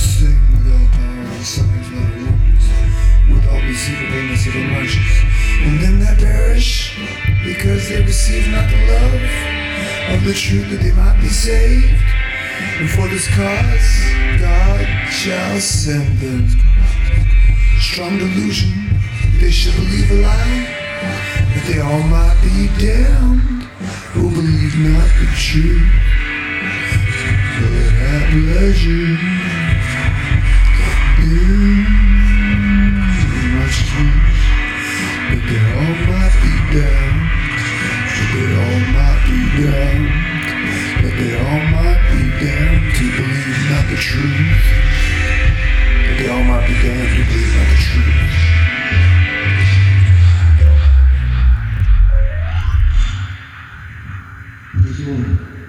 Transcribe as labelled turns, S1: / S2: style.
S1: working of sin with all power and signs of wonders, with all deceivableness of the righteous, and them that perish because they receive not the love of the truth that they might be saved. And for this cause, God shall send them strong delusion. That they should believe a lie, that they all might be damned who believe not the truth. But at pleasure. But they all might be damned to believe not the truth. They all might be damned to believe not the truth.
S2: Praise the